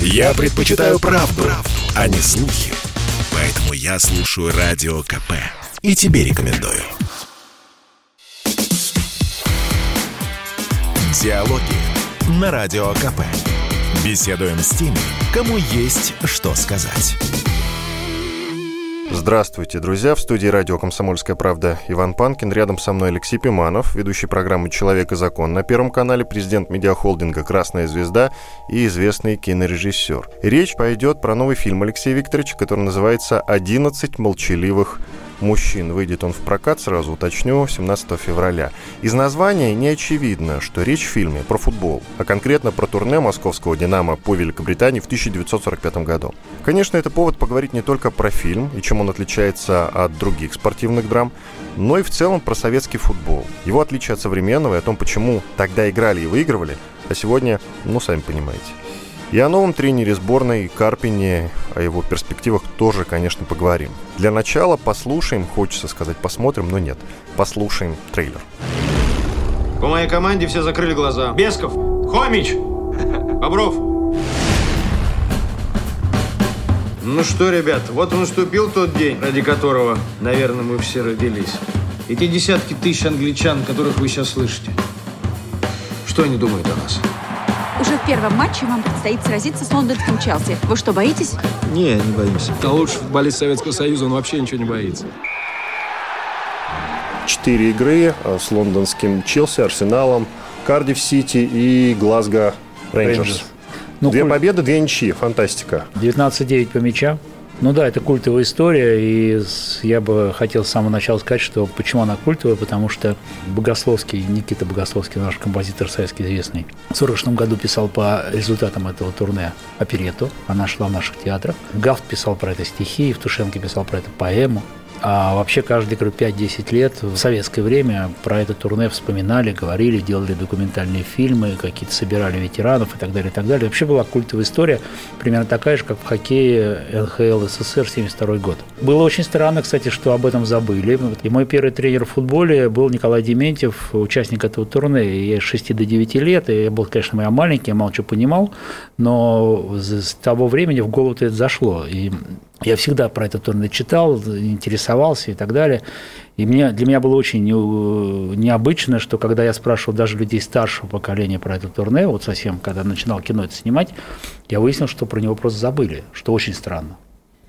Я предпочитаю правду, правду, а не слухи. Поэтому я слушаю Радио КП. И тебе рекомендую. Диалоги на Радио КП. Беседуем с теми, кому есть что сказать. Здравствуйте, друзья. В студии радио «Комсомольская правда» Иван Панкин. Рядом со мной Алексей Пиманов, ведущий программы «Человек и закон». На Первом канале президент медиахолдинга «Красная звезда» и известный кинорежиссер. Речь пойдет про новый фильм Алексея Викторовича, который называется «11 молчаливых мужчин. Выйдет он в прокат, сразу уточню, 17 февраля. Из названия не очевидно, что речь в фильме про футбол, а конкретно про турне московского «Динамо» по Великобритании в 1945 году. Конечно, это повод поговорить не только про фильм и чем он отличается от других спортивных драм, но и в целом про советский футбол. Его отличие от современного и о том, почему тогда играли и выигрывали, а сегодня, ну, сами понимаете. И о новом тренере сборной Карпине, о его перспективах тоже, конечно, поговорим. Для начала послушаем, хочется сказать посмотрим, но нет. Послушаем трейлер. По моей команде все закрыли глаза. Бесков, Хомич, Бобров. Ну что, ребят, вот наступил тот день, ради которого, наверное, мы все родились. Эти десятки тысяч англичан, которых вы сейчас слышите. Что они думают о нас? Уже в первом матче вам предстоит сразиться с лондонским Челси. Вы что, боитесь? Не, не боимся. Да лучший футболист Советского Союза, он вообще ничего не боится. Четыре игры э, с лондонским Челси, Арсеналом, Кардив Сити и Глазго Рейнджерс. Ну, Две куль- победы, две ничьи. Фантастика. 19-9 по мячам. Ну да, это культовая история, и я бы хотел с самого начала сказать, что почему она культовая, потому что Богословский, Никита Богословский, наш композитор советский известный, в 46 году писал по результатам этого турне оперету, она шла в наших театрах. Гафт писал про это стихи, Евтушенко писал про это поэму. А вообще каждые говорю, 5-10 лет в советское время про это турне вспоминали, говорили, делали документальные фильмы, какие-то собирали ветеранов и так далее, и так далее. Вообще была культовая история, примерно такая же, как в хоккее НХЛ СССР 72 год. Было очень странно, кстати, что об этом забыли. И мой первый тренер в футболе был Николай Дементьев, участник этого турне. Я с 6 до 9 лет, и я был, конечно, я маленький, я мало что понимал, но с того времени в голову это зашло. И я всегда про это турне читал, интересовался и так далее. И мне, для меня было очень не- необычно, что когда я спрашивал даже людей старшего поколения про это турне, вот совсем, когда начинал кино это снимать, я выяснил, что про него просто забыли, что очень странно.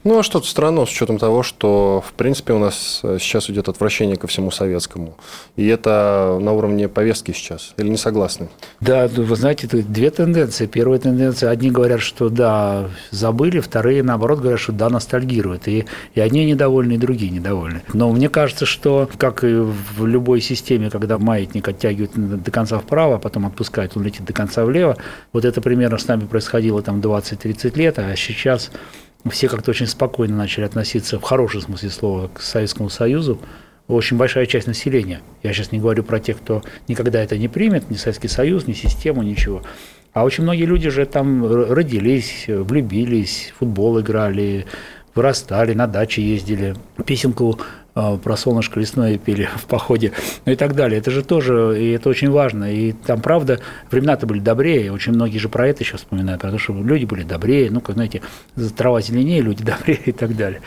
Ну, а что-то странно с учетом того, что, в принципе, у нас э, сейчас идет отвращение ко всему советскому. И это на уровне повестки сейчас. Или не согласны? Да, ну, вы знаете, тут две тенденции. Первая тенденция, одни говорят, что да, забыли, вторые, наоборот, говорят, что да, ностальгируют. И, и одни недовольны, и другие недовольны. Но мне кажется, что, как и в любой системе, когда маятник оттягивает до конца вправо, а потом отпускает, он летит до конца влево, вот это примерно с нами происходило там 20-30 лет, а сейчас все как-то очень спокойно начали относиться, в хорошем смысле слова, к Советскому Союзу, очень большая часть населения. Я сейчас не говорю про тех, кто никогда это не примет, ни Советский Союз, ни систему, ничего. А очень многие люди же там родились, влюбились, футбол играли, вырастали, на даче ездили, песенку про солнышко лесное пели в походе, ну и так далее. Это же тоже, и это очень важно. И там, правда, времена-то были добрее, очень многие же про это еще вспоминают, про то, что люди были добрее, ну, как, знаете, трава зеленее, люди добрее и так далее.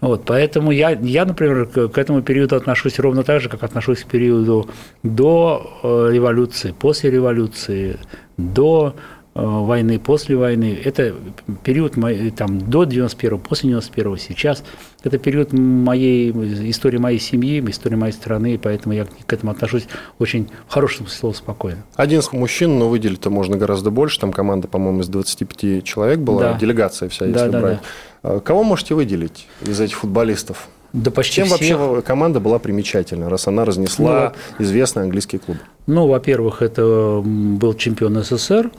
Вот, поэтому я, я, например, к, этому периоду отношусь ровно так же, как отношусь к периоду до э, революции, после революции, до войны, после войны. Это период моей, там, до 91 после 91 сейчас. Это период моей истории моей семьи, истории моей страны, поэтому я к этому отношусь очень в хорошем слова спокойно. 11 мужчин, но выделить-то можно гораздо больше. Там команда, по-моему, из 25 человек была, Да. делегация вся, если Да, да, брать. А Кого можете выделить из этих футболистов? Да почти Чем всех. вообще команда была примечательна, раз она разнесла известный английский клуб? Ну, во-первых, это был чемпион СССР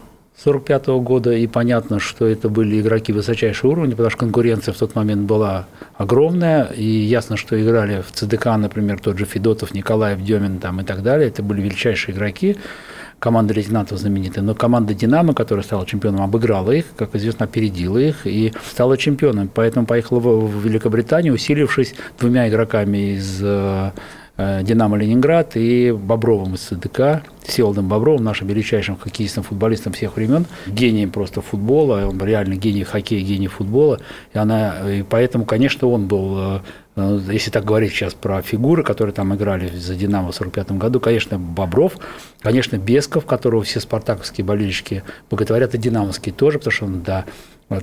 45 года, и понятно, что это были игроки высочайшего уровня, потому что конкуренция в тот момент была огромная, и ясно, что играли в ЦДК, например, тот же Федотов, Николаев, Демин там, и так далее, это были величайшие игроки, команда лейтенантов знаменитая, но команда «Динамо», которая стала чемпионом, обыграла их, как известно, опередила их и стала чемпионом. Поэтому поехала в Великобританию, усилившись двумя игроками из э, «Динамо Ленинград» и Бобровым из ЦДК, Всеволодом Бобровым, нашим величайшим хоккеистом, футболистом всех времен, гением просто футбола, он реально гений хоккея, гений футбола, и, она, и поэтому, конечно, он был э, если так говорить сейчас про фигуры, которые там играли за «Динамо» в 1945 году, конечно, Бобров, конечно, Бесков, которого все спартаковские болельщики боготворят, и динамовские тоже, потому что он до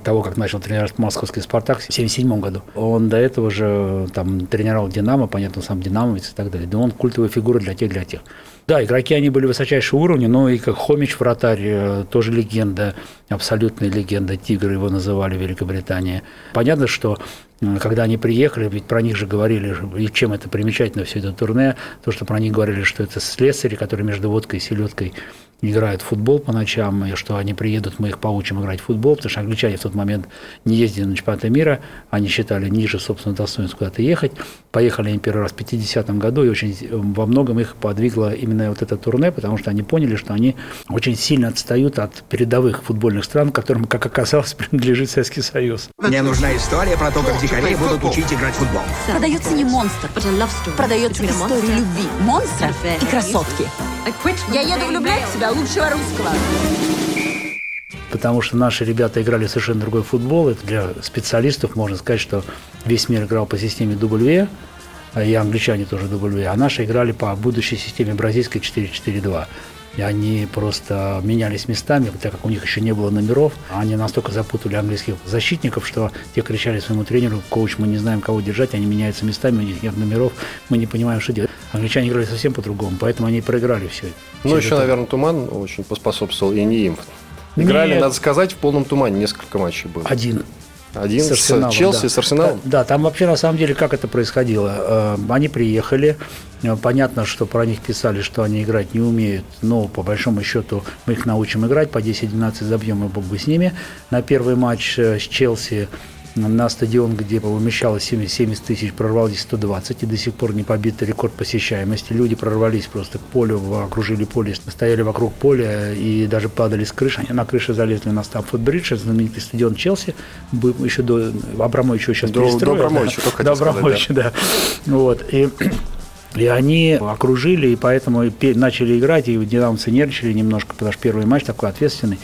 того, как начал тренировать московский «Спартак» в 1977 году. Он до этого же там тренировал «Динамо», понятно, сам «Динамовец» и так далее. Да он культовая фигура для тех, для тех. Да, игроки, они были высочайшего уровня, но и как Хомич, вратарь, э, тоже легенда, абсолютная легенда, тигр его называли в Великобритании. Понятно, что когда они приехали, ведь про них же говорили, и чем это примечательно все это турне, то, что про них говорили, что это слесари, которые между водкой и селедкой играют в футбол по ночам, и что они приедут, мы их поучим играть в футбол, потому что англичане в тот момент не ездили на чемпионаты мира, они считали ниже собственного достоинства куда-то ехать. Поехали они первый раз в 50-м году, и очень во многом их подвигло именно вот это турне, потому что они поняли, что они очень сильно отстают от передовых футбольных стран, которым, как оказалось, принадлежит Советский Союз. Мне нужна история про то, как дикари будут учить играть в футбол. Продается не монстр, продается история любви. Монстр и красотки. Я еду влюблять в себя лучшего русского. Потому что наши ребята играли совершенно другой футбол. Это для специалистов можно сказать, что весь мир играл по системе W, и англичане тоже W, а наши играли по будущей системе бразильской 4-4-2. И они просто менялись местами, так как у них еще не было номеров. Они настолько запутали английских защитников, что те кричали своему тренеру, коуч, мы не знаем, кого держать, они меняются местами, у них нет номеров, мы не понимаем, что делать. Англичане играли совсем по-другому, поэтому они проиграли все. Ну, все еще, это. наверное, туман очень поспособствовал, и не им. Играли, Нет. надо сказать, в полном тумане. Несколько матчей было. Один. Один с, Арсеналом, Челси, да. с Арсеналом. Да, да, там вообще на самом деле как это происходило? Э, Они приехали, э, понятно, что про них писали, что они играть не умеют, но по большому счету мы их научим играть, по 10-12 забьем и бог бы с ними. На первый матч э, с Челси на стадион, где умещалось 70, 70 тысяч, прорвались 120, и до сих пор не побитый рекорд посещаемости. Люди прорвались просто к полю, окружили поле, стояли вокруг поля и даже падали с крыши. Они на крыше залезли на Стамфорд Бридж, знаменитый стадион Челси, был еще до Абрамовича сейчас До- перестроил. до Абрамовича, да. До Абрамовича, да. Вот. И и они окружили, и поэтому начали играть, и динамовцы нервничали немножко, потому что первый матч такой ответственный.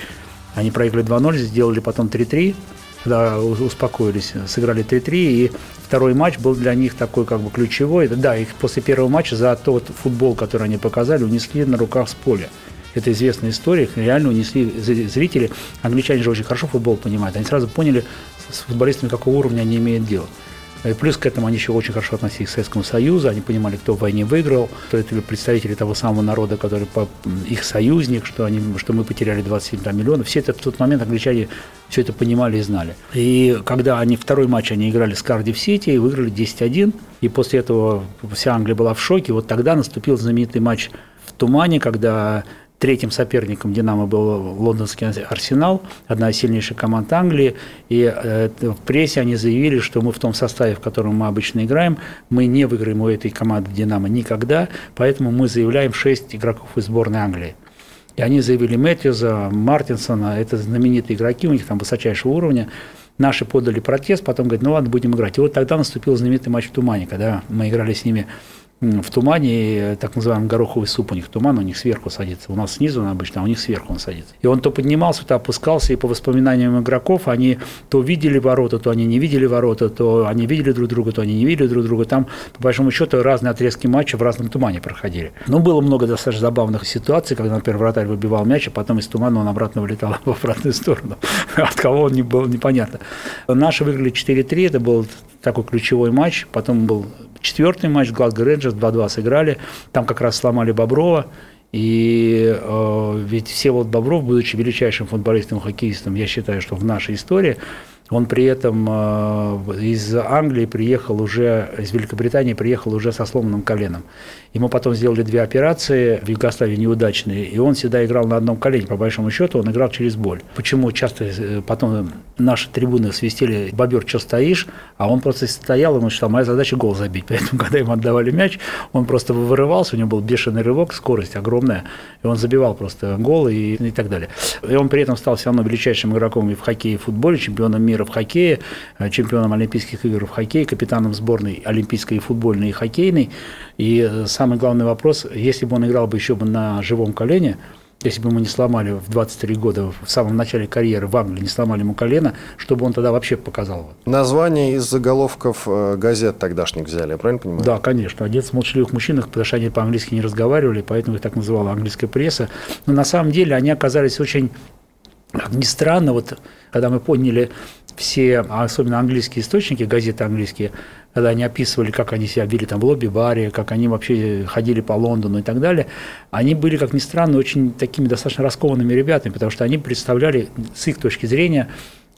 Они проиграли 2-0, сделали потом 3-3, когда успокоились, сыграли 3-3, и второй матч был для них такой как бы ключевой. Да, их после первого матча за тот футбол, который они показали, унесли на руках с поля. Это известная история, их реально унесли зри- зрители. Англичане же очень хорошо футбол понимают. Они сразу поняли, с футболистами какого уровня они имеют дело. И плюс к этому они еще очень хорошо относились к Советскому Союзу, они понимали, кто в войне выиграл, что это представители того самого народа, который их союзник, что, они, что мы потеряли 27 там, миллионов. Все это в тот момент англичане все это понимали и знали. И когда они второй матч они играли с Кардив Сити и выиграли 10-1, и после этого вся Англия была в шоке, вот тогда наступил знаменитый матч в Тумане, когда Третьим соперником «Динамо» был лондонский «Арсенал», одна из сильнейших команд Англии. И э, в прессе они заявили, что мы в том составе, в котором мы обычно играем, мы не выиграем у этой команды «Динамо» никогда, поэтому мы заявляем шесть игроков из сборной Англии. И они заявили Мэтьюза, Мартинсона, это знаменитые игроки, у них там высочайшего уровня. Наши подали протест, потом говорят, ну ладно, будем играть. И вот тогда наступил знаменитый матч в Тумане, когда мы играли с ними в тумане, и так называемый гороховый суп у них туман, у них сверху садится. У нас снизу он обычно, а у них сверху он садится. И он то поднимался, то опускался, и по воспоминаниям игроков они то видели ворота, то они не видели ворота, то они видели друг друга, то они не видели друг друга. Там, по большому счету, разные отрезки матча в разном тумане проходили. Но было много достаточно забавных ситуаций, когда, например, вратарь выбивал мяч, а потом из тумана он обратно вылетал в обратную сторону. От кого он не был, непонятно. Наши выиграли 4-3, это был такой ключевой матч. Потом был четвертый матч, Глазго Рейнджерс 2-2 сыграли. Там как раз сломали Боброва. И э, ведь Всеволод Бобров, будучи величайшим футболистом и хоккеистом, я считаю, что в нашей истории, он при этом э, из Англии приехал уже, из Великобритании приехал уже со сломанным коленом. Ему потом сделали две операции в Югославии неудачные, и он всегда играл на одном колене. По большому счету он играл через боль. Почему часто э, потом наши трибуны свистели «Бобер, что стоишь?», а он просто стоял, и он считал, моя задача гол забить. Поэтому, когда ему отдавали мяч, он просто вырывался, у него был бешеный рывок, скорость огромная, и он забивал просто гол и, и так далее. И он при этом стал все равно величайшим игроком и в хоккее, и в футболе, чемпионом мира в хоккее, э, чемпионом Олимпийских игр в хоккее, капитаном сборной олимпийской и футбольной и хоккейной. И э, самый главный вопрос, если бы он играл бы еще бы на живом колене, если бы ему не сломали в 23 года, в самом начале карьеры в Англии, не сломали ему колено, что бы он тогда вообще показал? Название из заголовков э, газет тогдашних взяли, я правильно понимаю? Да, конечно. «Отец в молчаливых мужчинах», потому что они по-английски не разговаривали, поэтому их так называла английская пресса. Но на самом деле они оказались очень как ни странно, вот когда мы поняли все, особенно английские источники, газеты английские, когда они описывали, как они себя вели там в лобби-баре, как они вообще ходили по Лондону и так далее, они были, как ни странно, очень такими достаточно раскованными ребятами, потому что они представляли, с их точки зрения,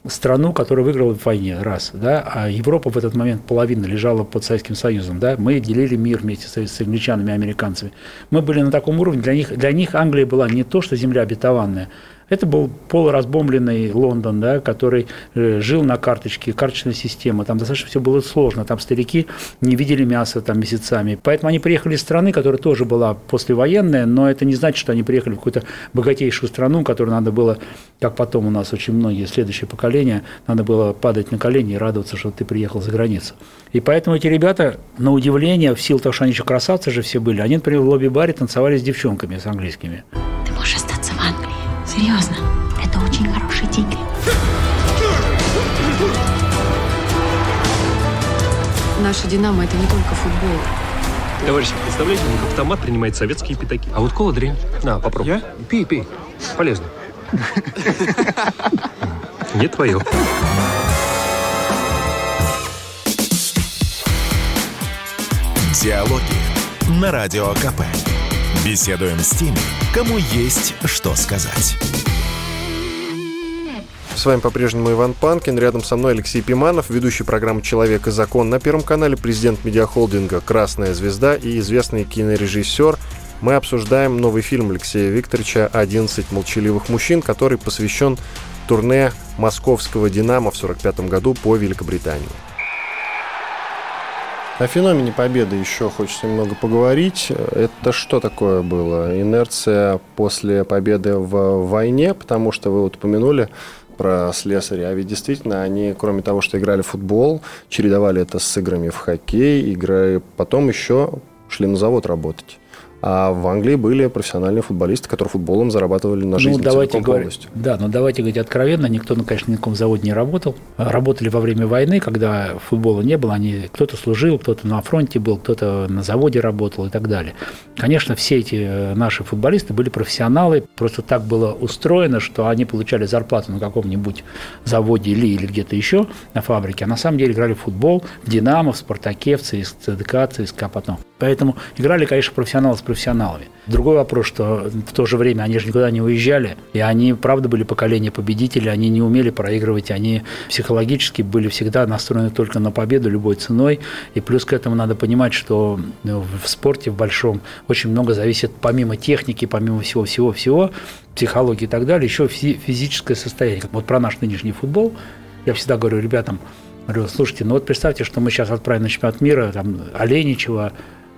страну, которая выиграла в войне, раз, да, а Европа в этот момент половина лежала под Советским Союзом, да, мы делили мир вместе с, с англичанами и американцами. Мы были на таком уровне, для них, для них Англия была не то, что земля обетованная, это был полуразбомбленный Лондон, да, который э, жил на карточке, карточная система. Там достаточно все было сложно. Там старики не видели мяса там месяцами. Поэтому они приехали из страны, которая тоже была послевоенная, но это не значит, что они приехали в какую-то богатейшую страну, которую надо было, как потом у нас очень многие следующие поколения, надо было падать на колени и радоваться, что ты приехал за границу. И поэтому эти ребята, на удивление, в силу того, что они еще красавцы же все были, они, например, в лобби-баре танцевали с девчонками, с английскими. Ты можешь. Серьезно, это очень хорошие деньги. Наша «Динамо» — это не только футбол. Товарищи, представляете, у них автомат принимает советские пятаки. А вот кола дрянь. На, попробуй. Я? Пей, пей. Полезно. Не твое. Диалоги на Радио КП. Беседуем с теми, кому есть что сказать. С вами по-прежнему Иван Панкин, рядом со мной Алексей Пиманов, ведущий программы «Человек и закон» на Первом канале, президент медиахолдинга «Красная звезда» и известный кинорежиссер. Мы обсуждаем новый фильм Алексея Викторовича «11 молчаливых мужчин», который посвящен турне московского «Динамо» в 1945 году по Великобритании. О феномене победы еще хочется немного поговорить. Это что такое было? Инерция после победы в войне, потому что вы вот упомянули про слесаря. А ведь действительно они, кроме того, что играли в футбол, чередовали это с играми в хоккей, играли, потом еще шли на завод работать. А в Англии были профессиональные футболисты, которые футболом зарабатывали на жизнь ну, давайте говорить, Да, но давайте говорить откровенно, никто, ну, конечно, ни на каком заводе не работал. Работали во время войны, когда футбола не было, они кто-то служил, кто-то на фронте был, кто-то на заводе работал и так далее. Конечно, все эти э, наши футболисты были профессионалы, просто так было устроено, что они получали зарплату на каком-нибудь заводе или, или где-то еще на фабрике, а на самом деле играли в футбол в «Динамо», в «Спартаке», в ЦСКА, ЦСКА потом. Поэтому играли, конечно, профессионалы с профессионалами. Другой вопрос, что в то же время они же никуда не уезжали, и они, правда, были поколение победителей, они не умели проигрывать, они психологически были всегда настроены только на победу любой ценой, и плюс к этому надо понимать, что ну, в спорте в большом очень много зависит помимо техники, помимо всего-всего-всего, психологии и так далее, еще физическое состояние. Вот про наш нынешний футбол я всегда говорю ребятам, говорю, слушайте, ну вот представьте, что мы сейчас отправим на чемпионат мира, там, Оленичева,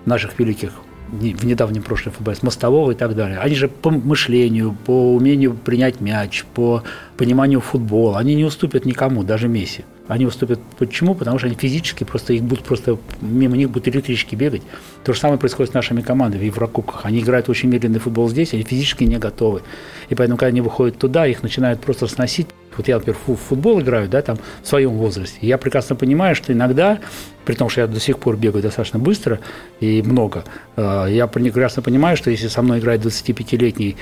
наших великих в недавнем прошлом футболист, Мостового и так далее. Они же по мышлению, по умению принять мяч, по пониманию футбола, они не уступят никому, даже Месси. Они уступят почему? Потому что они физически просто их будут просто мимо них будут электрички бегать. То же самое происходит с нашими командами в Еврокубках. Они играют очень медленный футбол здесь, они физически не готовы. И поэтому, когда они выходят туда, их начинают просто сносить. Вот я, например, в футбол играю, да, там, в своем возрасте. Я прекрасно понимаю, что иногда, при том, что я до сих пор бегаю достаточно быстро и много, э, я прекрасно понимаю, что если со мной играет 25-летний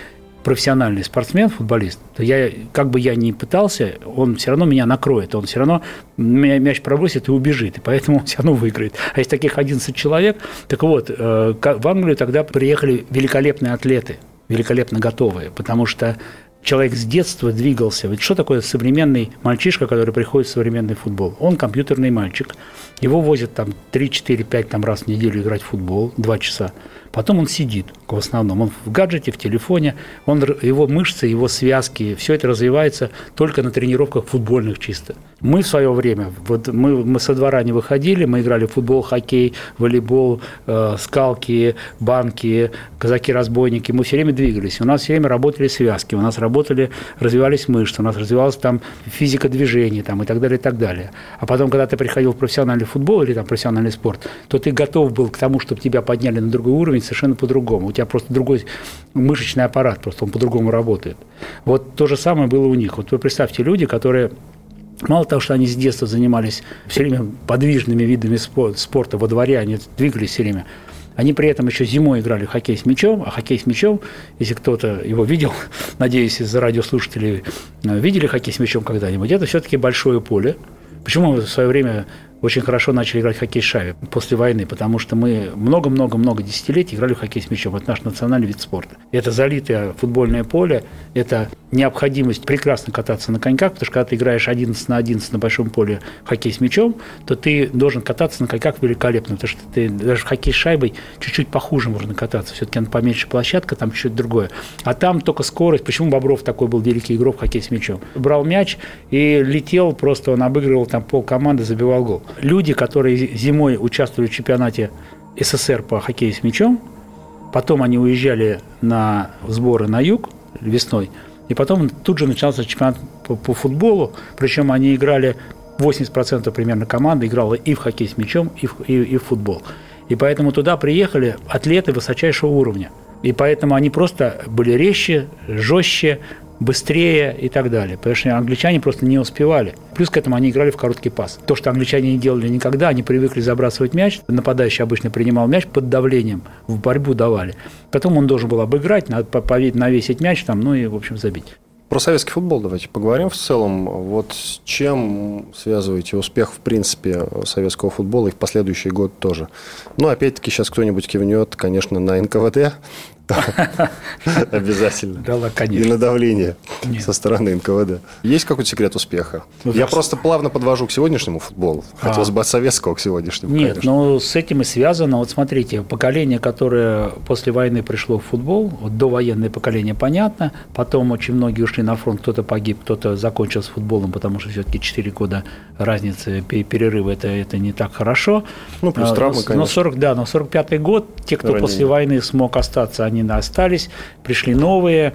профессиональный спортсмен, футболист, то я, как бы я ни пытался, он все равно меня накроет, он все равно мяч пробросит и убежит, и поэтому он все равно выиграет. А из таких 11 человек, так вот, э, в Англию тогда приехали великолепные атлеты, великолепно готовые, потому что человек с детства двигался. Ведь что такое современный мальчишка, который приходит в современный футбол? Он компьютерный мальчик. Его возят там 3, 4, 5 там, раз в неделю играть в футбол, 2 часа. Потом он сидит, в основном. Он в гаджете, в телефоне. Он, его мышцы, его связки, все это развивается только на тренировках футбольных чисто. Мы в свое время, вот мы, мы со двора не выходили, мы играли в футбол, хоккей, волейбол, э, скалки, банки, казаки-разбойники. Мы все время двигались. У нас все время работали связки, у нас работали, развивались мышцы, у нас развивалась там физика движений там, и так далее, и так далее. А потом, когда ты приходил в профессиональный футбол или там профессиональный спорт, то ты готов был к тому, чтобы тебя подняли на другой уровень совершенно по-другому. У тебя просто другой мышечный аппарат, просто он по-другому работает. Вот то же самое было у них. Вот вы представьте, люди, которые Мало того, что они с детства занимались все время подвижными видами спорта во дворе, они двигались все время, они при этом еще зимой играли в хоккей с мячом, а хоккей с мячом, если кто-то его видел, надеюсь, из радиослушателей э, видели хоккей с мячом когда-нибудь, это все-таки большое поле. Почему в свое время очень хорошо начали играть в хоккей с шайбой после войны, потому что мы много-много-много десятилетий играли в хоккей с мячом. Это наш национальный вид спорта. Это залитое футбольное поле, это необходимость прекрасно кататься на коньках, потому что когда ты играешь 11 на 11 на большом поле хоккей с мячом, то ты должен кататься на коньках великолепно, потому что ты даже в хоккей с шайбой чуть-чуть похуже можно кататься. Все-таки она поменьше площадка, там чуть-чуть другое. А там только скорость. Почему Бобров такой был великий игрок в хоккей с мячом? Брал мяч и летел, просто он обыгрывал там пол команды, забивал гол. Люди, которые зимой участвовали в чемпионате СССР по хоккею с мячом, потом они уезжали на сборы на юг весной – и потом тут же начался чемпионат по, по футболу, причем они играли, 80% примерно команды играла и в хоккей с мячом, и в, и, и в футбол. И поэтому туда приехали атлеты высочайшего уровня. И поэтому они просто были резче, жестче, быстрее и так далее. Потому что англичане просто не успевали. Плюс к этому они играли в короткий пас. То, что англичане не делали никогда, они привыкли забрасывать мяч. Нападающий обычно принимал мяч под давлением, в борьбу давали. Потом он должен был обыграть, навесить мяч там, ну и, в общем, забить. Про советский футбол давайте поговорим в целом. Вот с чем связываете успех, в принципе, советского футбола и в последующий год тоже? Ну, опять-таки, сейчас кто-нибудь кивнет, конечно, на НКВД, Обязательно. Да, конечно. И на давление со стороны НКВД. Есть какой-то секрет успеха? Ну, Я просто плавно подвожу к сегодняшнему футболу. Хотелось а. бы от советского к сегодняшнему. Нет, но с этим и связано. Вот смотрите, поколение, которое после войны пришло в футбол, вот довоенное поколение, понятно. Потом очень многие ушли на фронт, кто-то погиб, кто-то закончил с футболом, потому что все-таки 4 года разницы, перерыва, это, это не так хорошо. Ну, плюс а, травмы, конечно. Но 40, да, но 45-й год, те, кто Ранее. после войны смог остаться, они остались, пришли новые,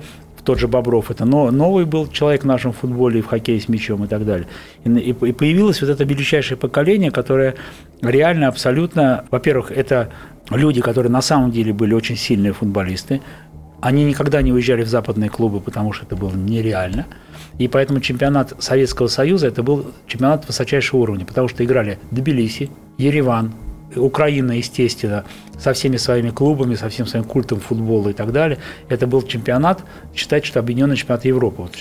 тот же Бобров, это новый был человек в нашем футболе, в хоккее с мячом и так далее. И, и, и появилось вот это величайшее поколение, которое реально абсолютно, во-первых, это люди, которые на самом деле были очень сильные футболисты, они никогда не уезжали в западные клубы, потому что это было нереально. И поэтому чемпионат Советского Союза это был чемпионат высочайшего уровня, потому что играли Тбилиси, Ереван, Украина, естественно, со всеми своими клубами, со всем своим культом футбола и так далее. Это был чемпионат, считать, что объединенный чемпионат Европы. Вот,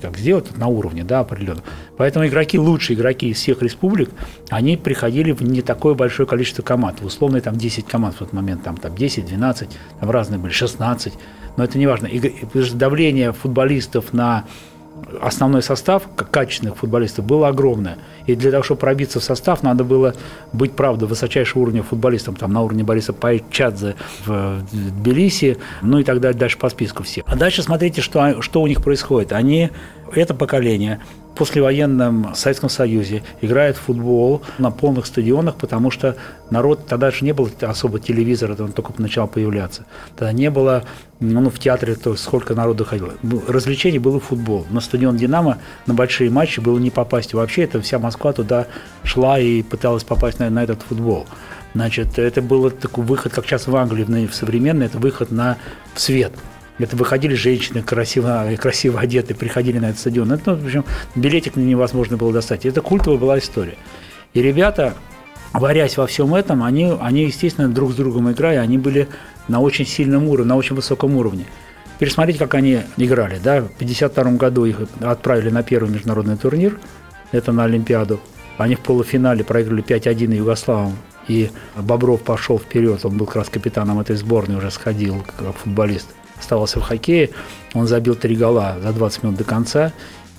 так сделать, на уровне, да, определенно. Поэтому игроки, лучшие игроки из всех республик, они приходили в не такое большое количество команд. Условно там 10 команд в тот момент, там, там 10, 12, там разные были, 16. Но это не важно. Давление футболистов на основной состав качественных футболистов было огромное. И для того, чтобы пробиться в состав, надо было быть, правда, высочайшего уровня футболистом, там, на уровне Бориса Пайчадзе в Тбилиси, ну и так далее, дальше по списку всех. А дальше смотрите, что, что у них происходит. Они, это поколение, послевоенном Советском Союзе играет в футбол на полных стадионах, потому что народ, тогда же не было особо телевизора, он только начал появляться. Тогда не было, ну, в театре то сколько народу ходило. Развлечений было футбол. На стадион «Динамо» на большие матчи было не попасть. Вообще это вся Москва туда шла и пыталась попасть на, на этот футбол. Значит, это был такой выход, как сейчас в Англии, в современный, это выход на в свет. Это выходили женщины красиво, красиво одетые, приходили на этот стадион. Это, ну, в общем, билетик невозможно было достать. Это культовая была история. И ребята, варясь во всем этом, они, они, естественно, друг с другом играя, они были на очень сильном уровне, на очень высоком уровне. Пересмотрите, как они играли. Да? В 1952 году их отправили на первый международный турнир, это на Олимпиаду. Они в полуфинале проиграли 5-1 Югославам. И Бобров пошел вперед, он был как раз капитаном этой сборной, уже сходил как футболист оставался в хоккее. Он забил три гола за 20 минут до конца.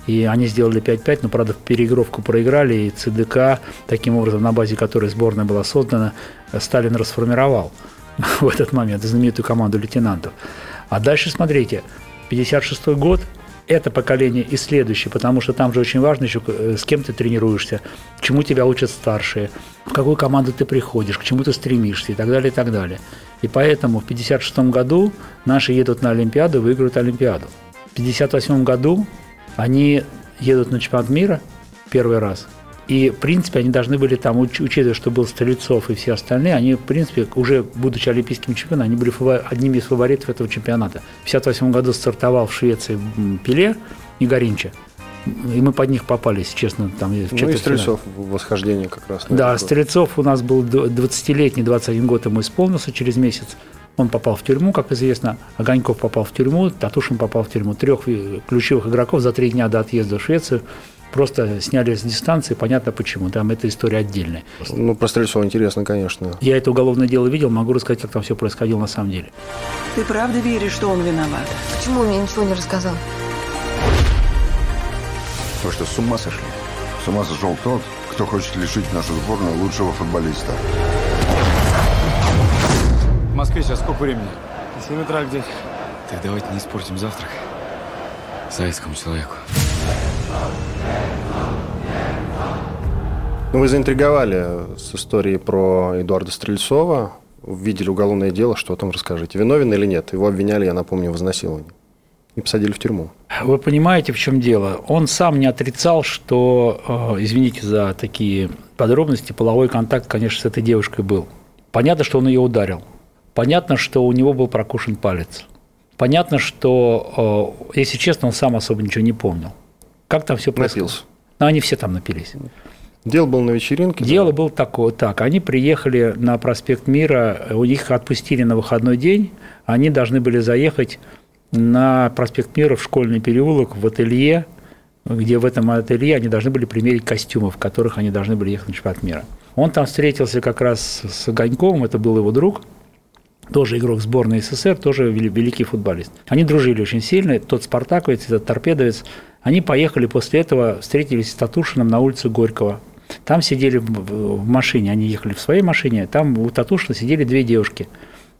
И они сделали 5-5, но, правда, в переигровку проиграли, и ЦДК, таким образом, на базе которой сборная была создана, Сталин расформировал. в этот момент, знаменитую команду лейтенантов. А дальше смотрите, 56 год, это поколение и следующее, потому что там же очень важно еще, э, с кем ты тренируешься, чему тебя учат старшие, в какую команду ты приходишь, к чему ты стремишься и так далее, и так далее. И поэтому в 56 году наши едут на Олимпиаду, выиграют Олимпиаду. В 58 году они едут на чемпионат мира первый раз – и, в принципе, они должны были там, учитывая, что был Стрельцов и все остальные, они, в принципе, уже будучи олимпийским чемпионом, они были одними из фаворитов этого чемпионата. В 1958 году стартовал в Швеции Пеле и Горинча. И мы под них попались, честно, там в Ну и Стрельцов в восхождении как раз. Да, Стрельцов у нас был 20-летний, 21 год ему исполнился через месяц. Он попал в тюрьму, как известно. Огоньков попал в тюрьму, Татушин попал в тюрьму. Трех ключевых игроков за три дня до отъезда в Швецию просто сняли с дистанции, понятно почему, там эта история отдельная. Ну, про Стрельцова интересно, конечно. Я это уголовное дело видел, могу рассказать, как там все происходило на самом деле. Ты правда веришь, что он виноват? Почему мне ничего не рассказал? Вы что, с ума сошли? С ума сошел тот, кто хочет лишить нашу сборную лучшего футболиста. В Москве сейчас сколько времени? 7 утра где-то. Так давайте не испортим завтрак советскому человеку. Ну, вы заинтриговали с историей про Эдуарда Стрельцова. Видели уголовное дело, что там расскажите. Виновен или нет? Его обвиняли, я напомню, в изнасиловании. И посадили в тюрьму. Вы понимаете, в чем дело? Он сам не отрицал, что, э, извините за такие подробности, половой контакт, конечно, с этой девушкой был. Понятно, что он ее ударил. Понятно, что у него был прокушен палец. Понятно, что, э, если честно, он сам особо ничего не помнил. Как там все происходило? Напился. Ну, они все там напились. Дело было на вечеринке? Дело да? было такое, так, они приехали на проспект Мира, у них отпустили на выходной день, они должны были заехать на проспект Мира в школьный переулок, в ателье, где в этом ателье они должны были примерить костюмы, в которых они должны были ехать на чемпионат мира. Он там встретился как раз с Огоньковым, это был его друг, тоже игрок сборной СССР, тоже великий футболист. Они дружили очень сильно, тот спартаковец, этот торпедовец. Они поехали после этого, встретились с Татушиным на улице Горького. Там сидели в машине, они ехали в своей машине, там у Татушина сидели две девушки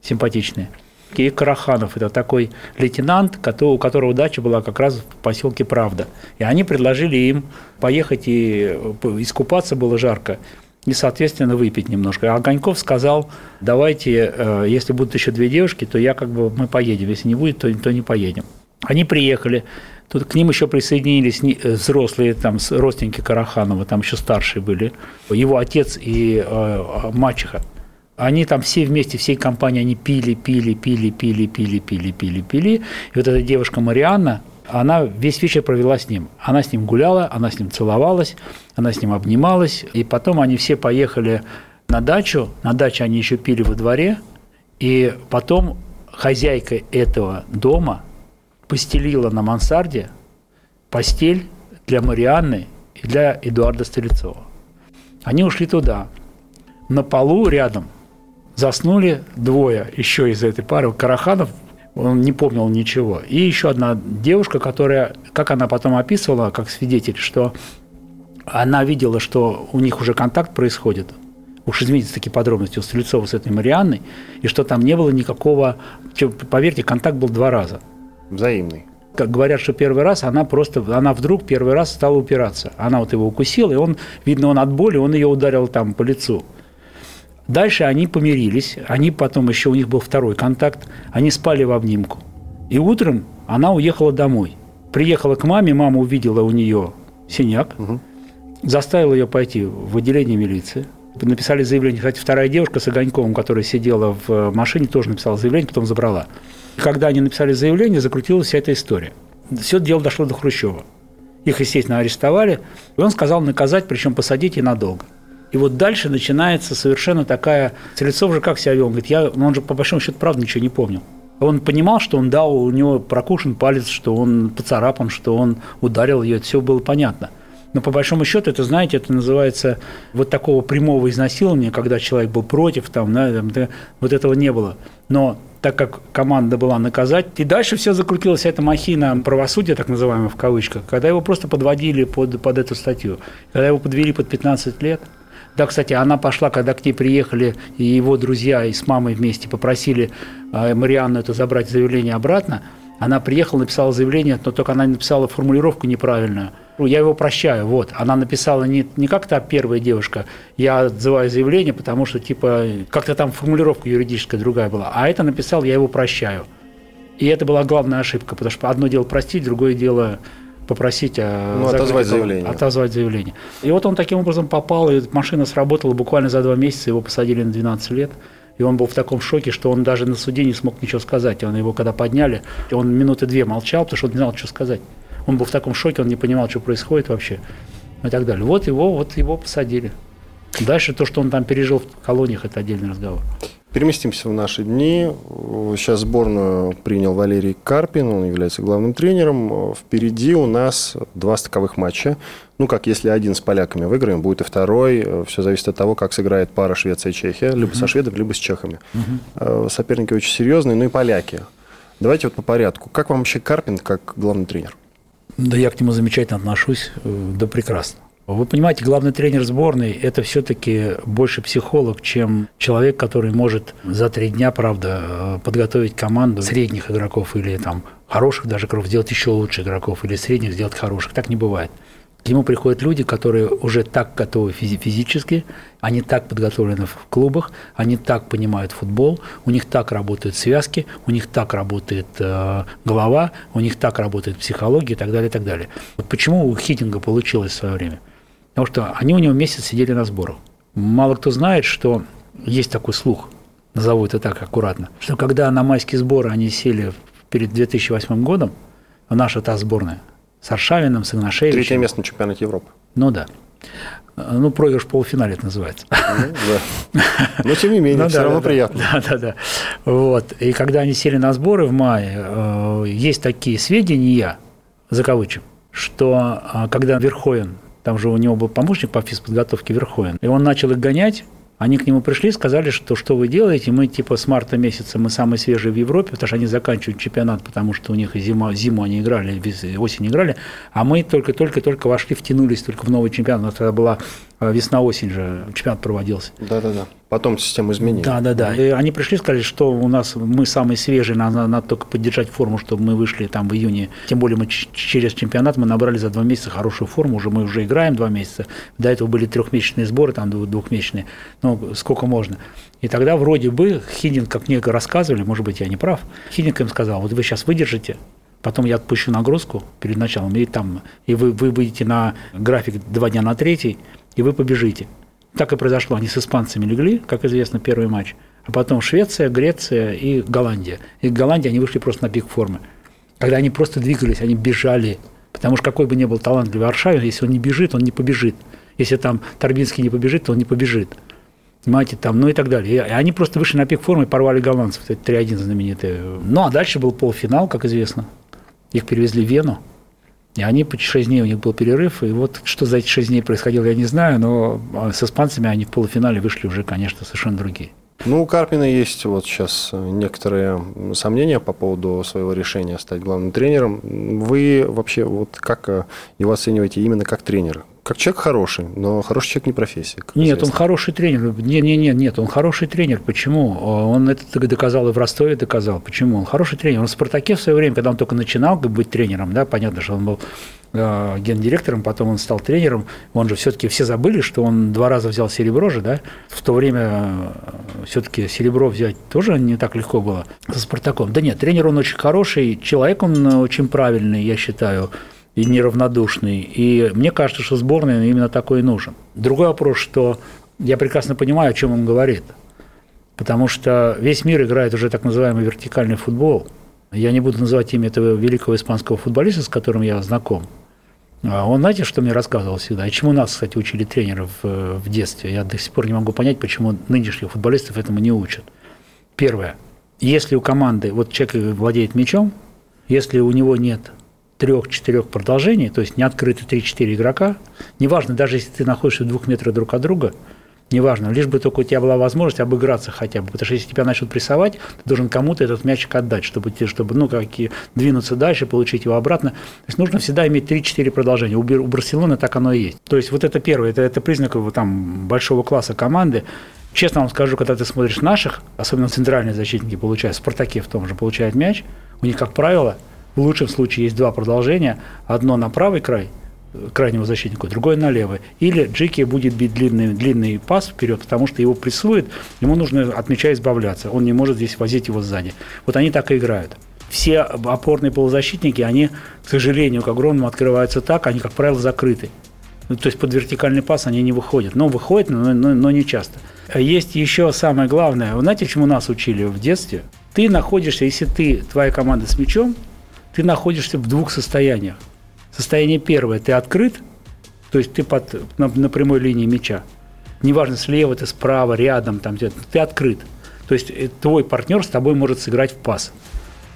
симпатичные. И Караханов, это такой лейтенант, у которого дача была как раз в поселке Правда. И они предложили им поехать и искупаться, было жарко, и, соответственно, выпить немножко. А Огоньков сказал, давайте, э, если будут еще две девушки, то я как бы, мы поедем, если не будет, то, то не поедем. Они приехали, Тут к ним еще присоединились э, взрослые там родственники Караханова, там еще старшие были, его отец и э, мачеха. Они там все вместе, всей компанией, они пили, пили, пили, пили, пили, пили, пили, пили. И вот эта девушка Марианна, она весь вечер провела с ним. Она с ним гуляла, она с ним целовалась, она с ним обнималась. И потом они все поехали на дачу. На даче они еще пили во дворе. И потом хозяйка этого дома – постелила на мансарде постель для Марианны и для Эдуарда Стрельцова. Они ушли туда. На полу рядом заснули двое еще из этой пары. Караханов, он не помнил ничего. И еще одна девушка, которая, как она потом описывала, как свидетель, что она видела, что у них уже контакт происходит. Уж извините, такие подробности у Стрельцова с этой Марианной, и что там не было никакого... Поверьте, контакт был два раза – Взаимный. Как говорят, что первый раз она просто, она вдруг первый раз стала упираться. Она вот его укусила, и он, видно, он от боли, он ее ударил там по лицу. Дальше они помирились, они потом еще у них был второй контакт, они спали в обнимку. И утром она уехала домой. Приехала к маме, мама увидела у нее синяк, угу. заставила ее пойти в отделение милиции. Написали заявление. Кстати, вторая девушка с Огоньковым, которая сидела в машине, тоже написала заявление, потом забрала. Когда они написали заявление, закрутилась вся эта история. Все дело дошло до Хрущева. Их, естественно, арестовали, и он сказал наказать, причем посадить и надолго. И вот дальше начинается совершенно такая... Стрельцов же как себя вел? Он говорит, я, ну, он же по большому счету правда ничего не помнил. Он понимал, что он дал, у него прокушен палец, что он поцарапан, что он ударил ее, это все было понятно. Но по большому счету, это, знаете, это называется вот такого прямого изнасилования, когда человек был против, там, да, там, вот этого не было. Но так как команда была наказать. И дальше все закрутилась эта махина правосудия, так называемая в кавычках, когда его просто подводили под, под эту статью. Когда его подвели под 15 лет, Да, кстати, она пошла, когда к ней приехали и его друзья, и с мамой вместе попросили э, Марианну это забрать заявление обратно. Она приехала, написала заявление, но только она написала формулировку неправильную. Ну, я его прощаю, вот. Она написала не, не как та первая девушка, я отзываю заявление, потому что, типа, как-то там формулировка юридическая другая была. А это написал, я его прощаю. И это была главная ошибка, потому что одно дело простить, другое дело попросить ну, отозвать заявление. Отозвать заявление. И вот он таким образом попал, и машина сработала буквально за два месяца, его посадили на 12 лет. И он был в таком шоке, что он даже на суде не смог ничего сказать. Он его когда подняли, он минуты две молчал, потому что он не знал, что сказать. Он был в таком шоке, он не понимал, что происходит вообще. И так далее. Вот его, вот его посадили. Дальше то, что он там пережил в колониях, это отдельный разговор. Переместимся в наши дни. Сейчас сборную принял Валерий Карпин, он является главным тренером. Впереди у нас два стыковых матча. Ну, как если один с поляками выиграем, будет и второй. Все зависит от того, как сыграет пара Швеция и Чехия. Либо со шведами, либо с чехами. Угу. Соперники очень серьезные, ну и поляки. Давайте вот по порядку. Как вам вообще Карпин как главный тренер? Да я к нему замечательно отношусь, э, да прекрасно. Вы понимаете, главный тренер сборной – это все-таки больше психолог, чем человек, который может за три дня, правда, э, подготовить команду средних игроков или там хороших даже игроков, сделать еще лучше игроков, или средних сделать хороших. Так не бывает. К нему приходят люди, которые уже так готовы физически, они так подготовлены в клубах, они так понимают футбол, у них так работают связки, у них так работает э, голова, у них так работает психология и так далее, и так далее. Вот почему у Хитинга получилось в свое время? Потому что они у него месяц сидели на сборах. Мало кто знает, что есть такой слух, назову это так аккуратно, что когда на майские сборы они сели перед 2008 годом, наша та сборная, с Аршавиным, с Игнашевичем. Третье место на чемпионате Европы. Ну да. Ну, проигрыш в полуфинале это называется. Ну, да. Но, тем не менее, ну, все да, равно да, приятно. Да, да, да. Вот. И когда они сели на сборы в мае, э, есть такие сведения, за кавычек, что э, когда Верховен там же у него был помощник по физподготовке Верховен. И он начал их гонять, они к нему пришли, сказали, что что вы делаете, мы типа с марта месяца, мы самые свежие в Европе, потому что они заканчивают чемпионат, потому что у них зима, зиму они играли, осень играли, а мы только-только-только вошли, втянулись только в новый чемпионат. У нас тогда была весна-осень же, чемпионат проводился. Да-да-да. Потом система изменилась. Да, да, да. И они пришли, сказали, что у нас мы самые свежие, надо, надо только поддержать форму, чтобы мы вышли там в июне. Тем более мы через чемпионат мы набрали за два месяца хорошую форму, уже мы уже играем два месяца. До этого были трехмесячные сборы, там двухмесячные. Ну, сколько можно. И тогда вроде бы Хидин, как мне рассказывали, может быть, я не прав, Хидин им сказал, вот вы сейчас выдержите, потом я отпущу нагрузку перед началом, и там, и вы, вы выйдете на график два дня на третий, и вы побежите. Так и произошло. Они с испанцами легли, как известно, первый матч. А потом Швеция, Греция и Голландия. И Голландия они вышли просто на пик формы. Когда они просто двигались, они бежали. Потому что какой бы ни был талантливый Аршавин, если он не бежит, он не побежит. Если там Торбинский не побежит, то он не побежит. Понимаете, там, ну и так далее. И они просто вышли на пик формы и порвали голландцев. Это 3-1 знаменитый. Ну, а дальше был полуфинал, как известно. Их перевезли в Вену. И они по 6 дней у них был перерыв, и вот что за эти 6 дней происходило, я не знаю, но а, с испанцами они в полуфинале вышли уже, конечно, совершенно другие. Ну, у Карпина есть вот сейчас некоторые сомнения по поводу своего решения стать главным тренером. Вы вообще вот как э, его оцениваете именно как тренера? Как человек хороший, но хороший человек не профессия. Нет, известно. он хороший тренер. Нет, нет, нет, нет, он хороший тренер. Почему? Он это доказал и в Ростове доказал. Почему? Он хороший тренер. Он в «Спартаке» в свое время, когда он только начинал быть тренером, да, понятно, что он был э, гендиректором, потом он стал тренером. Он же все-таки все забыли, что он два раза взял серебро же, да. В то время э, все-таки серебро взять тоже не так легко было со Спартаком. Да нет, тренер он очень хороший, человек он очень правильный, я считаю и неравнодушный. И мне кажется, что сборной именно такой и нужен. Другой вопрос, что я прекрасно понимаю, о чем он говорит. Потому что весь мир играет уже так называемый вертикальный футбол. Я не буду называть имя этого великого испанского футболиста, с которым я знаком. А он, знаете, что мне рассказывал всегда? И чему нас, кстати, учили тренеры в, в детстве? Я до сих пор не могу понять, почему нынешних футболистов этому не учат. Первое. Если у команды, вот человек владеет мячом, если у него нет трех-четырех продолжений, то есть не открыты 3-4 игрока, неважно, даже если ты находишься в двух метрах друг от друга, Неважно, лишь бы только у тебя была возможность обыграться хотя бы. Потому что если тебя начнут прессовать, ты должен кому-то этот мячик отдать, чтобы, чтобы ну, как, двинуться дальше, получить его обратно. То есть нужно всегда иметь 3-4 продолжения. У, у Барселоны так оно и есть. То есть вот это первое, это, это признак там, большого класса команды. Честно вам скажу, когда ты смотришь наших, особенно центральные защитники получают, в «Спартаке» в том же получают мяч, у них, как правило, в лучшем случае есть два продолжения. Одно на правый край – крайнего защитника, другой на левый. Или Джеки будет бить длинный, длинный пас вперед, потому что его прессует, ему нужно от мяча избавляться. Он не может здесь возить его сзади. Вот они так и играют. Все опорные полузащитники, они, к сожалению, к огромному открываются так, они, как правило, закрыты. Ну, то есть под вертикальный пас они не выходят. Но выходят, но, но, но не часто. Есть еще самое главное. Вы знаете, чему нас учили в детстве? Ты находишься, если ты, твоя команда с мячом, ты находишься в двух состояниях. Состояние первое, ты открыт, то есть ты под, на, на прямой линии мяча. Неважно, слева ты, справа, рядом, там, где ты открыт. То есть э, твой партнер с тобой может сыграть в пас.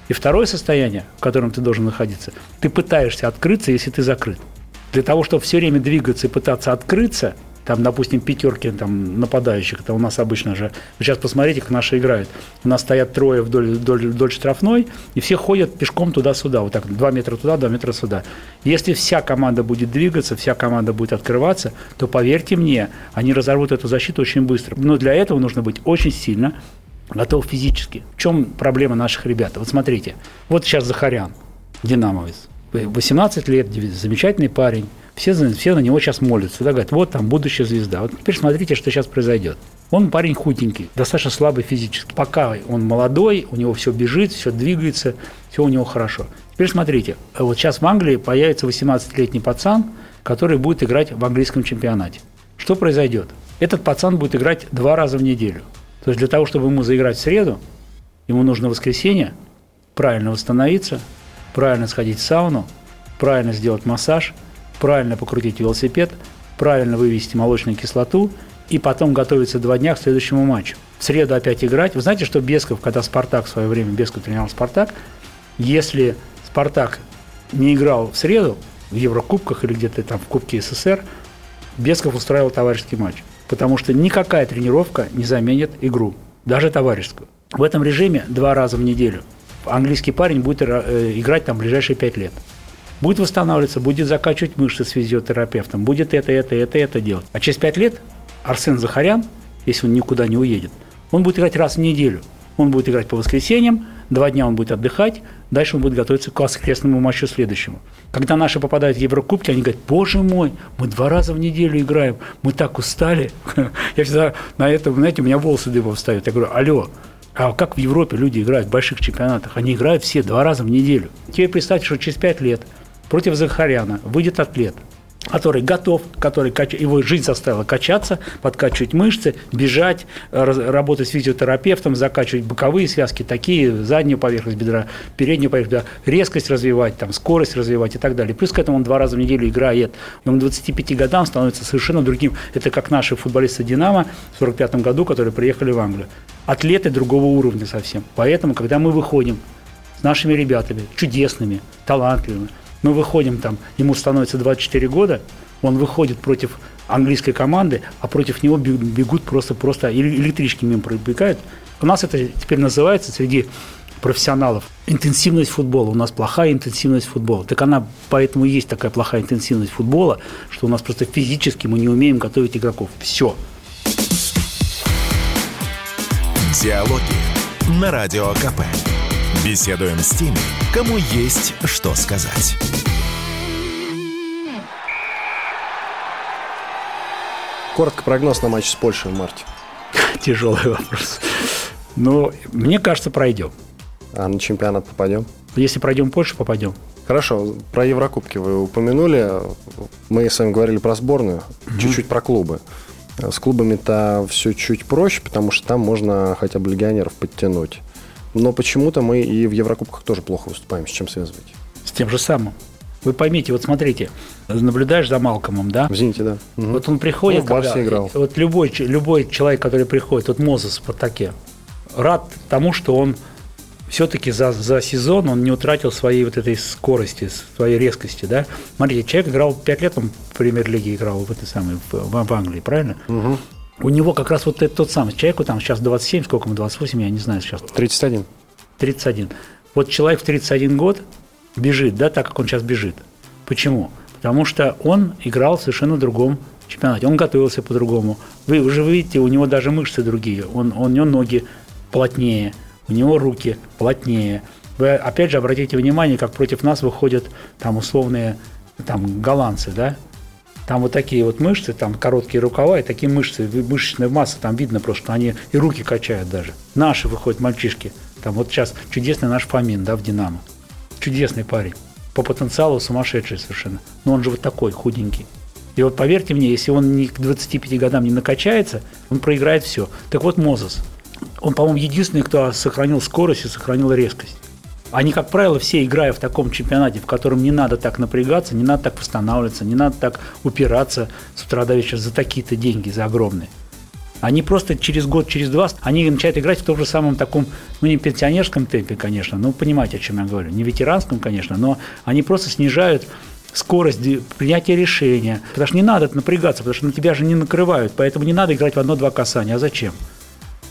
И второе состояние, в котором ты должен находиться, ты пытаешься открыться, если ты закрыт. Для того, чтобы все время двигаться и пытаться открыться – там, допустим, пятерки там, нападающих, это у нас обычно же, сейчас посмотрите, как наши играют. У нас стоят трое вдоль, вдоль, вдоль штрафной, и все ходят пешком туда-сюда, вот так, два метра туда, два метра сюда. Если вся команда будет двигаться, вся команда будет открываться, то, поверьте мне, они разорвут эту защиту очень быстро. Но для этого нужно быть очень сильно готов физически. В чем проблема наших ребят? Вот смотрите, вот сейчас Захарян, динамовец, 18 лет, замечательный парень, все, все на него сейчас молятся, да, говорят, вот там будущая звезда. Вот теперь смотрите, что сейчас произойдет. Он парень худенький, достаточно слабый физически. Пока он молодой, у него все бежит, все двигается, все у него хорошо. Теперь смотрите, вот сейчас в Англии появится 18-летний пацан, который будет играть в английском чемпионате. Что произойдет? Этот пацан будет играть два раза в неделю. То есть для того, чтобы ему заиграть в среду, ему нужно воскресенье правильно восстановиться, правильно сходить в сауну, правильно сделать массаж – правильно покрутить велосипед, правильно вывести молочную кислоту и потом готовиться два дня к следующему матчу. В среду опять играть. Вы знаете, что Бесков, когда Спартак в свое время, Бесков тренировал Спартак, если Спартак не играл в среду, в Еврокубках или где-то там в Кубке СССР, Бесков устраивал товарищеский матч. Потому что никакая тренировка не заменит игру, даже товарищескую. В этом режиме два раза в неделю английский парень будет э, играть там ближайшие пять лет будет восстанавливаться, будет закачивать мышцы с физиотерапевтом, будет это, это, это, это делать. А через пять лет Арсен Захарян, если он никуда не уедет, он будет играть раз в неделю. Он будет играть по воскресеньям, два дня он будет отдыхать, дальше он будет готовиться к воскресному матчу следующему. Когда наши попадают в Еврокубки, они говорят, боже мой, мы два раза в неделю играем, мы так устали. Я всегда на это, знаете, у меня волосы дыбом встают. Я говорю, алло, а как в Европе люди играют в больших чемпионатах? Они играют все два раза в неделю. Теперь представьте, что через пять лет – против Захаряна выйдет атлет, который готов, который его жизнь заставила качаться, подкачивать мышцы, бежать, работать с физиотерапевтом, закачивать боковые связки, такие, заднюю поверхность бедра, переднюю поверхность бедра, резкость развивать, там, скорость развивать и так далее. Плюс к этому он два раза в неделю играет. Он к 25 годам становится совершенно другим. Это как наши футболисты «Динамо» в 45 году, которые приехали в Англию. Атлеты другого уровня совсем. Поэтому, когда мы выходим с нашими ребятами, чудесными, талантливыми, мы выходим там, ему становится 24 года, он выходит против английской команды, а против него бегут просто, просто электрички мимо пробегают. У нас это теперь называется среди профессионалов интенсивность футбола. У нас плохая интенсивность футбола. Так она поэтому есть такая плохая интенсивность футбола, что у нас просто физически мы не умеем готовить игроков. Все. Диалоги на Радио КП. Беседуем с теми, кому есть что сказать. Коротко прогноз на матч с Польшей в марте. Тяжелый вопрос. Но мне кажется, пройдем. А на чемпионат попадем? Если пройдем Польшу, попадем. Хорошо, про Еврокубки вы упомянули. Мы с вами говорили про сборную, mm-hmm. чуть-чуть про клубы. С клубами-то все чуть проще, потому что там можно хотя бы легионеров подтянуть. Но почему-то мы и в Еврокубках тоже плохо выступаем. С чем связывать? С тем же самым. Вы поймите, вот смотрите, наблюдаешь за Малкомом, да? В «Зените», да. Угу. Вот он приходит, ну, в когда, играл. вот любой, любой человек, который приходит, вот Мозес в «Спартаке», рад тому, что он все-таки за, за сезон он не утратил своей вот этой скорости, своей резкости, да? Смотрите, человек играл 5 лет, он в премьер-лиге играл в этой самой, в, в Англии, правильно? Угу. У него как раз вот этот тот самый человеку, там сейчас 27, сколько ему, 28, я не знаю сейчас. 31. 31. Вот человек в 31 год бежит, да, так как он сейчас бежит. Почему? Потому что он играл в совершенно другом чемпионате, он готовился по-другому. Вы уже видите, у него даже мышцы другие, он, он, у него ноги плотнее, у него руки плотнее. Вы опять же обратите внимание, как против нас выходят там условные там голландцы, да, там вот такие вот мышцы, там короткие рукава и такие мышцы, мышечная масса, там видно просто, что они и руки качают даже. Наши выходят мальчишки. Там вот сейчас чудесный наш Фомин, да, в «Динамо». Чудесный парень. По потенциалу сумасшедший совершенно. Но он же вот такой, худенький. И вот поверьте мне, если он не к 25 годам не накачается, он проиграет все. Так вот Мозес. Он, по-моему, единственный, кто сохранил скорость и сохранил резкость. Они, как правило, все играя в таком чемпионате, в котором не надо так напрягаться, не надо так восстанавливаться, не надо так упираться с утра до вечера за такие-то деньги, за огромные. Они просто через год, через два, они начинают играть в том же самом таком, ну не пенсионерском темпе, конечно, ну понимаете, о чем я говорю, не ветеранском, конечно, но они просто снижают скорость принятия решения. Потому что не надо напрягаться, потому что на тебя же не накрывают. Поэтому не надо играть в одно-два касания. А зачем?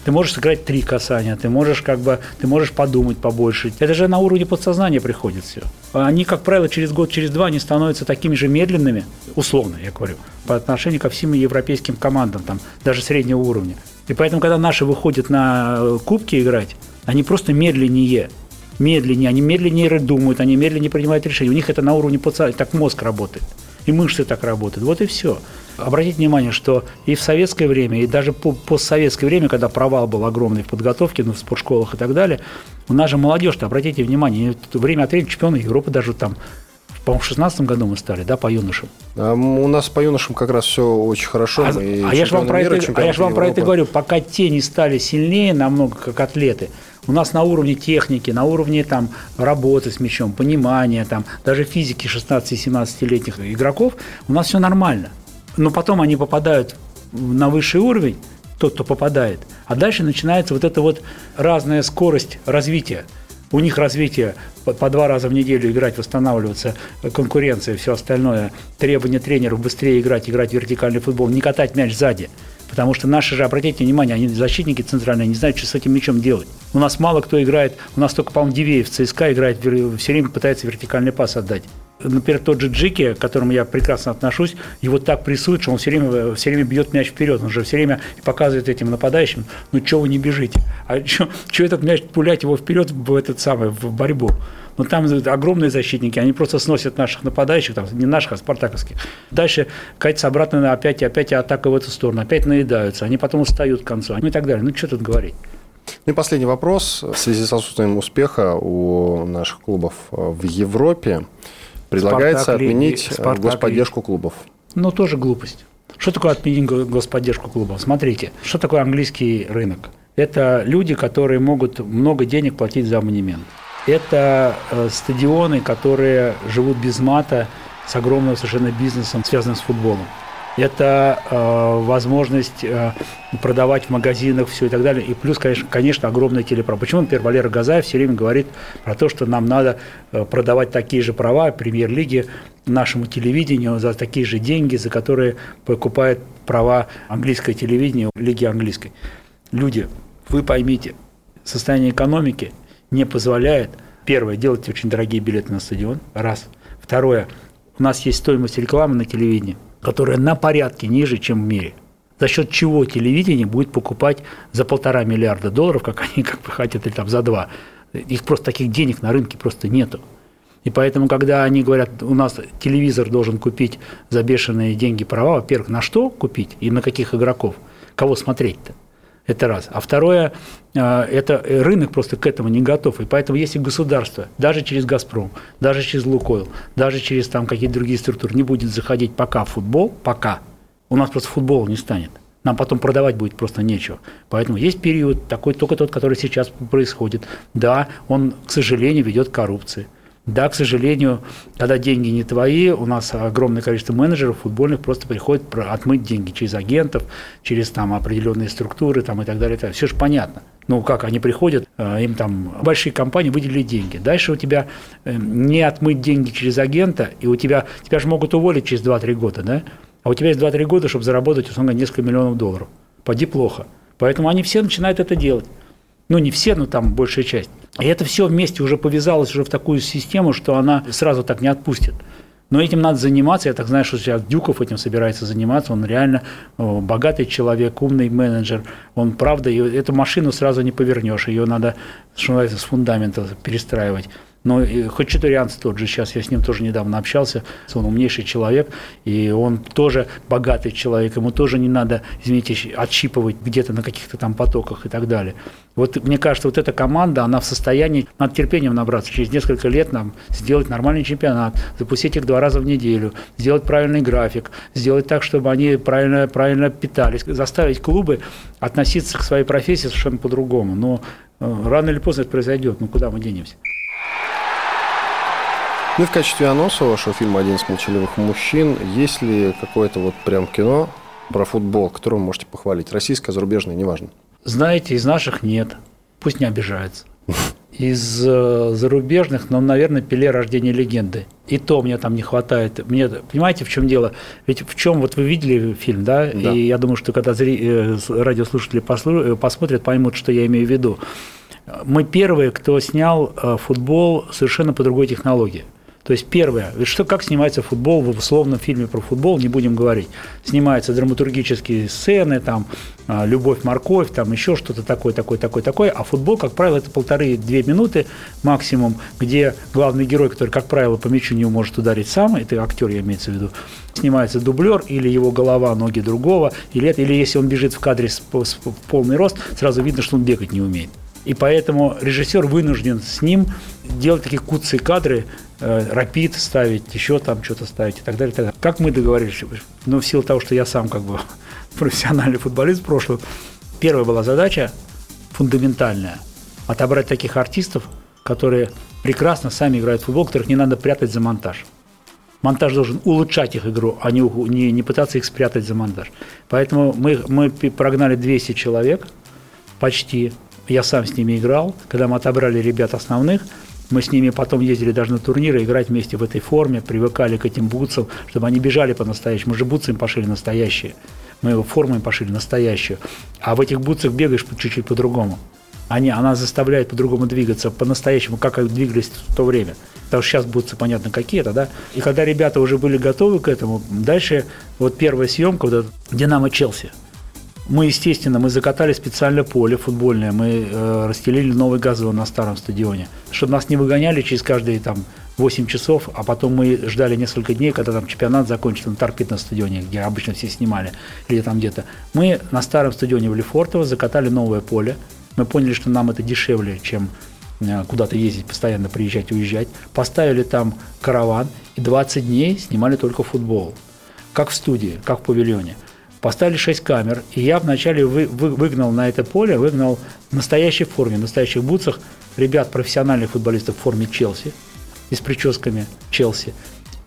Ты можешь сыграть три касания, ты можешь как бы, ты можешь подумать побольше. Это же на уровне подсознания приходит все. Они, как правило, через год, через два, они становятся такими же медленными, условно, я говорю, по отношению ко всем европейским командам, там, даже среднего уровня. И поэтому, когда наши выходят на э, кубки играть, они просто медленнее медленнее, они медленнее думают, они медленнее принимают решения. У них это на уровне подсознания, так мозг работает, и мышцы так работают. Вот и все. Обратите внимание, что и в советское время, и даже по постсоветское время, когда провал был огромный в подготовке, ну, в спортшколах и так далее, у нас же молодежь-то, обратите внимание, время от времени чемпионы Европы даже там по-моему, в 16 году мы стали, да, по юношам? А у нас по юношам как раз все очень хорошо. А, а я же вам, про, это, а я вам про это говорю, пока те не стали сильнее намного, как атлеты, у нас на уровне техники, на уровне там, работы с мячом, понимания, там, даже физики 16-17-летних игроков, у нас все нормально но потом они попадают на высший уровень, тот, кто попадает, а дальше начинается вот эта вот разная скорость развития. У них развитие по, по два раза в неделю играть, восстанавливаться, конкуренция, все остальное, требования тренеров быстрее играть, играть в вертикальный футбол, не катать мяч сзади. Потому что наши же, обратите внимание, они защитники центральные, не знают, что с этим мячом делать. У нас мало кто играет, у нас только, по-моему, Дивеев ЦСКА играет, все время пытается вертикальный пас отдать например, тот же Джики, к которому я прекрасно отношусь, его так прессуют, что он все время, все время бьет мяч вперед. Он же все время показывает этим нападающим, ну что вы не бежите? А что этот мяч пулять его вперед в этот самый, в борьбу? Но там огромные защитники, они просто сносят наших нападающих, там, не наших, а спартаковских. Дальше катятся обратно опять, и опять атака в эту сторону, опять наедаются, они потом устают к концу, ну и так далее. Ну, что тут говорить? Ну и последний вопрос. В связи с отсутствием успеха у наших клубов в Европе, Предлагается Спартак, отменить э, Спартак, господдержку клубов. Ну, тоже глупость. Что такое отменить господдержку клубов? Смотрите, что такое английский рынок? Это люди, которые могут много денег платить за абонемент. Это э, стадионы, которые живут без мата, с огромным совершенно бизнесом, связанным с футболом это э, возможность э, продавать в магазинах все и так далее. И плюс, конечно, конечно огромная телеправа. Почему, например, Валера Газаев все время говорит про то, что нам надо э, продавать такие же права премьер-лиги нашему телевидению за такие же деньги, за которые покупает права английское телевидение, лиги английской. Люди, вы поймите, состояние экономики не позволяет, первое, делать очень дорогие билеты на стадион, раз. Второе, у нас есть стоимость рекламы на телевидении – которая на порядке ниже, чем в мире. За счет чего телевидение будет покупать за полтора миллиарда долларов, как они как бы хотят, или там за два. Их просто таких денег на рынке просто нету. И поэтому, когда они говорят, у нас телевизор должен купить за бешеные деньги права, во-первых, на что купить и на каких игроков, кого смотреть-то? Это раз. А второе, а, это рынок просто к этому не готов. И поэтому если государство, даже через «Газпром», даже через «Лукойл», даже через там какие-то другие структуры не будет заходить пока в футбол, пока, у нас просто футбола не станет. Нам потом продавать будет просто нечего. Поэтому есть период, такой только тот, который сейчас происходит. Да, он, к сожалению, ведет к коррупции. Да, к сожалению, когда деньги не твои, у нас огромное количество менеджеров футбольных просто приходит отмыть деньги через агентов, через там определенные структуры там, и так далее. Все же понятно. Ну, как они приходят, э, им там большие компании выделили деньги. Дальше у тебя э, не отмыть деньги через агента, и у тебя, тебя же могут уволить через 2-3 года, да? А у тебя есть 2-3 года, чтобы заработать, условно, несколько миллионов долларов. поди плохо. Поэтому они все начинают это делать. Ну, не все, но там большая часть. И это все вместе уже повязалось уже в такую систему, что она сразу так не отпустит. Но этим надо заниматься. Я так знаю, что сейчас Дюков этим собирается заниматься. Он реально богатый человек, умный менеджер. Он, правда, эту машину сразу не повернешь. Ее надо, что называется, с фундамента перестраивать. Но хоть Чатурянц тот же, сейчас я с ним тоже недавно общался, он умнейший человек, и он тоже богатый человек, ему тоже не надо, извините, отщипывать где-то на каких-то там потоках и так далее. Вот мне кажется, вот эта команда, она в состоянии над терпением набраться, через несколько лет нам сделать нормальный чемпионат, запустить их два раза в неделю, сделать правильный график, сделать так, чтобы они правильно, правильно питались, заставить клубы относиться к своей профессии совершенно по-другому. Но э, рано или поздно это произойдет, ну куда мы денемся? Ну и в качестве анонса вашего фильма «Один из молчаливых мужчин» есть ли какое-то вот прям кино про футбол, которое вы можете похвалить? Российское, зарубежное, неважно. Знаете, из наших нет. Пусть не обижается. Из э, зарубежных, ну, наверное, Пеле «Рождение легенды». И то мне там не хватает. Мне, понимаете, в чем дело? Ведь в чем, вот вы видели фильм, да? да. И я думаю, что когда зри, э, радиослушатели послу, посмотрят, поймут, что я имею в виду. Мы первые, кто снял э, футбол совершенно по другой технологии. То есть первое, что, как снимается футбол в условном фильме про футбол, не будем говорить. Снимаются драматургические сцены, там, а, любовь, морковь, там еще что-то такое, такое, такое, такое. А футбол, как правило, это полторы-две минуты максимум, где главный герой, который, как правило, по мячу не может ударить сам, это актер, я имею в виду, снимается дублер или его голова, ноги другого, или, или если он бежит в кадре с, в полный рост, сразу видно, что он бегать не умеет. И поэтому режиссер вынужден с ним делать такие куцые кадры, э, рапид ставить, еще там что-то ставить и так далее, и так далее. Как мы договорились, ну, в силу того, что я сам как бы профессиональный футболист в прошлом, первая была задача фундаментальная – отобрать таких артистов, которые прекрасно сами играют в футбол, которых не надо прятать за монтаж. Монтаж должен улучшать их игру, а не, не, не пытаться их спрятать за монтаж. Поэтому мы, мы прогнали 200 человек, почти, я сам с ними играл. Когда мы отобрали ребят основных, мы с ними потом ездили даже на турниры, играть вместе в этой форме, привыкали к этим бутсам, чтобы они бежали по-настоящему. Мы же бутсы им пошили настоящие. Мы его форму им пошили настоящую. А в этих бутсах бегаешь чуть-чуть по-другому. Они, она заставляет по-другому двигаться, по-настоящему, как они двигались в то время. Потому что сейчас бутсы, понятно, какие-то, да. И когда ребята уже были готовы к этому, дальше вот первая съемка, вот «Динамо Челси», мы, естественно, мы закатали специально поле футбольное, мы э, расстелили новый газон на старом стадионе, чтобы нас не выгоняли через каждые там 8 часов, а потом мы ждали несколько дней, когда там чемпионат закончится на торпед на стадионе, где обычно все снимали, или там где-то. Мы на старом стадионе в Лефортово закатали новое поле. Мы поняли, что нам это дешевле, чем э, куда-то ездить, постоянно приезжать, уезжать. Поставили там караван и 20 дней снимали только футбол. Как в студии, как в павильоне поставили 6 камер, и я вначале вы, вы, выгнал на это поле, выгнал в настоящей форме, в настоящих бутсах ребят, профессиональных футболистов в форме Челси и с прическами Челси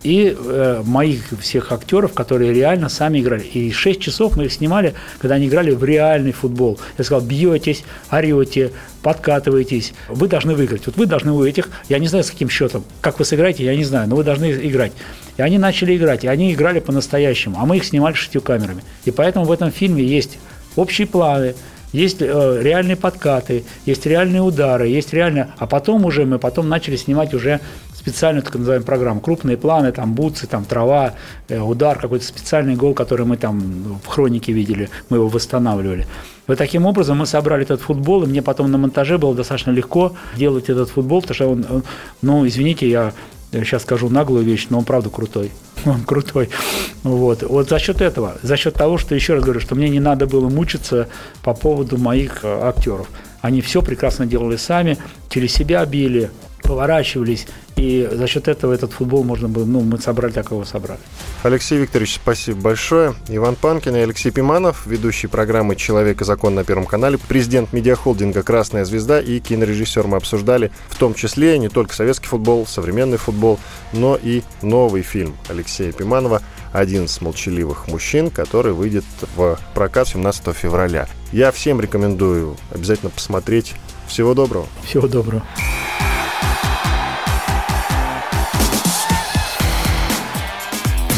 и э, моих всех актеров, которые реально сами играли. И 6 часов мы их снимали, когда они играли в реальный футбол. Я сказал, бьетесь, орете, подкатываетесь, вы должны выиграть. Вот вы должны у этих, я не знаю с каким счетом, как вы сыграете, я не знаю, но вы должны играть. И они начали играть, и они играли по-настоящему, а мы их снимали шестью камерами. И поэтому в этом фильме есть общие планы, есть э, реальные подкаты, есть реальные удары, есть реально... А потом уже мы потом начали снимать уже специальную так называемую программу. Крупные планы, там бутсы, там трава, э, удар, какой-то специальный гол, который мы там в хронике видели, мы его восстанавливали. Вот таким образом мы собрали этот футбол, и мне потом на монтаже было достаточно легко делать этот футбол, потому что он, ну, извините, я сейчас скажу наглую вещь, но он правда крутой. Он крутой. Вот. вот за счет этого, за счет того, что, еще раз говорю, что мне не надо было мучиться по поводу моих э, актеров. Они все прекрасно делали сами, через себя били, поворачивались, и за счет этого этот футбол можно было, ну, мы собрали, так его собрали. Алексей Викторович, спасибо большое. Иван Панкин и Алексей Пиманов, ведущий программы «Человек и закон» на Первом канале, президент медиахолдинга «Красная звезда» и кинорежиссер мы обсуждали, в том числе не только советский футбол, современный футбол, но и новый фильм Алексея Пиманова «Один из молчаливых мужчин», который выйдет в прокат 17 февраля. Я всем рекомендую обязательно посмотреть. Всего доброго. Всего доброго.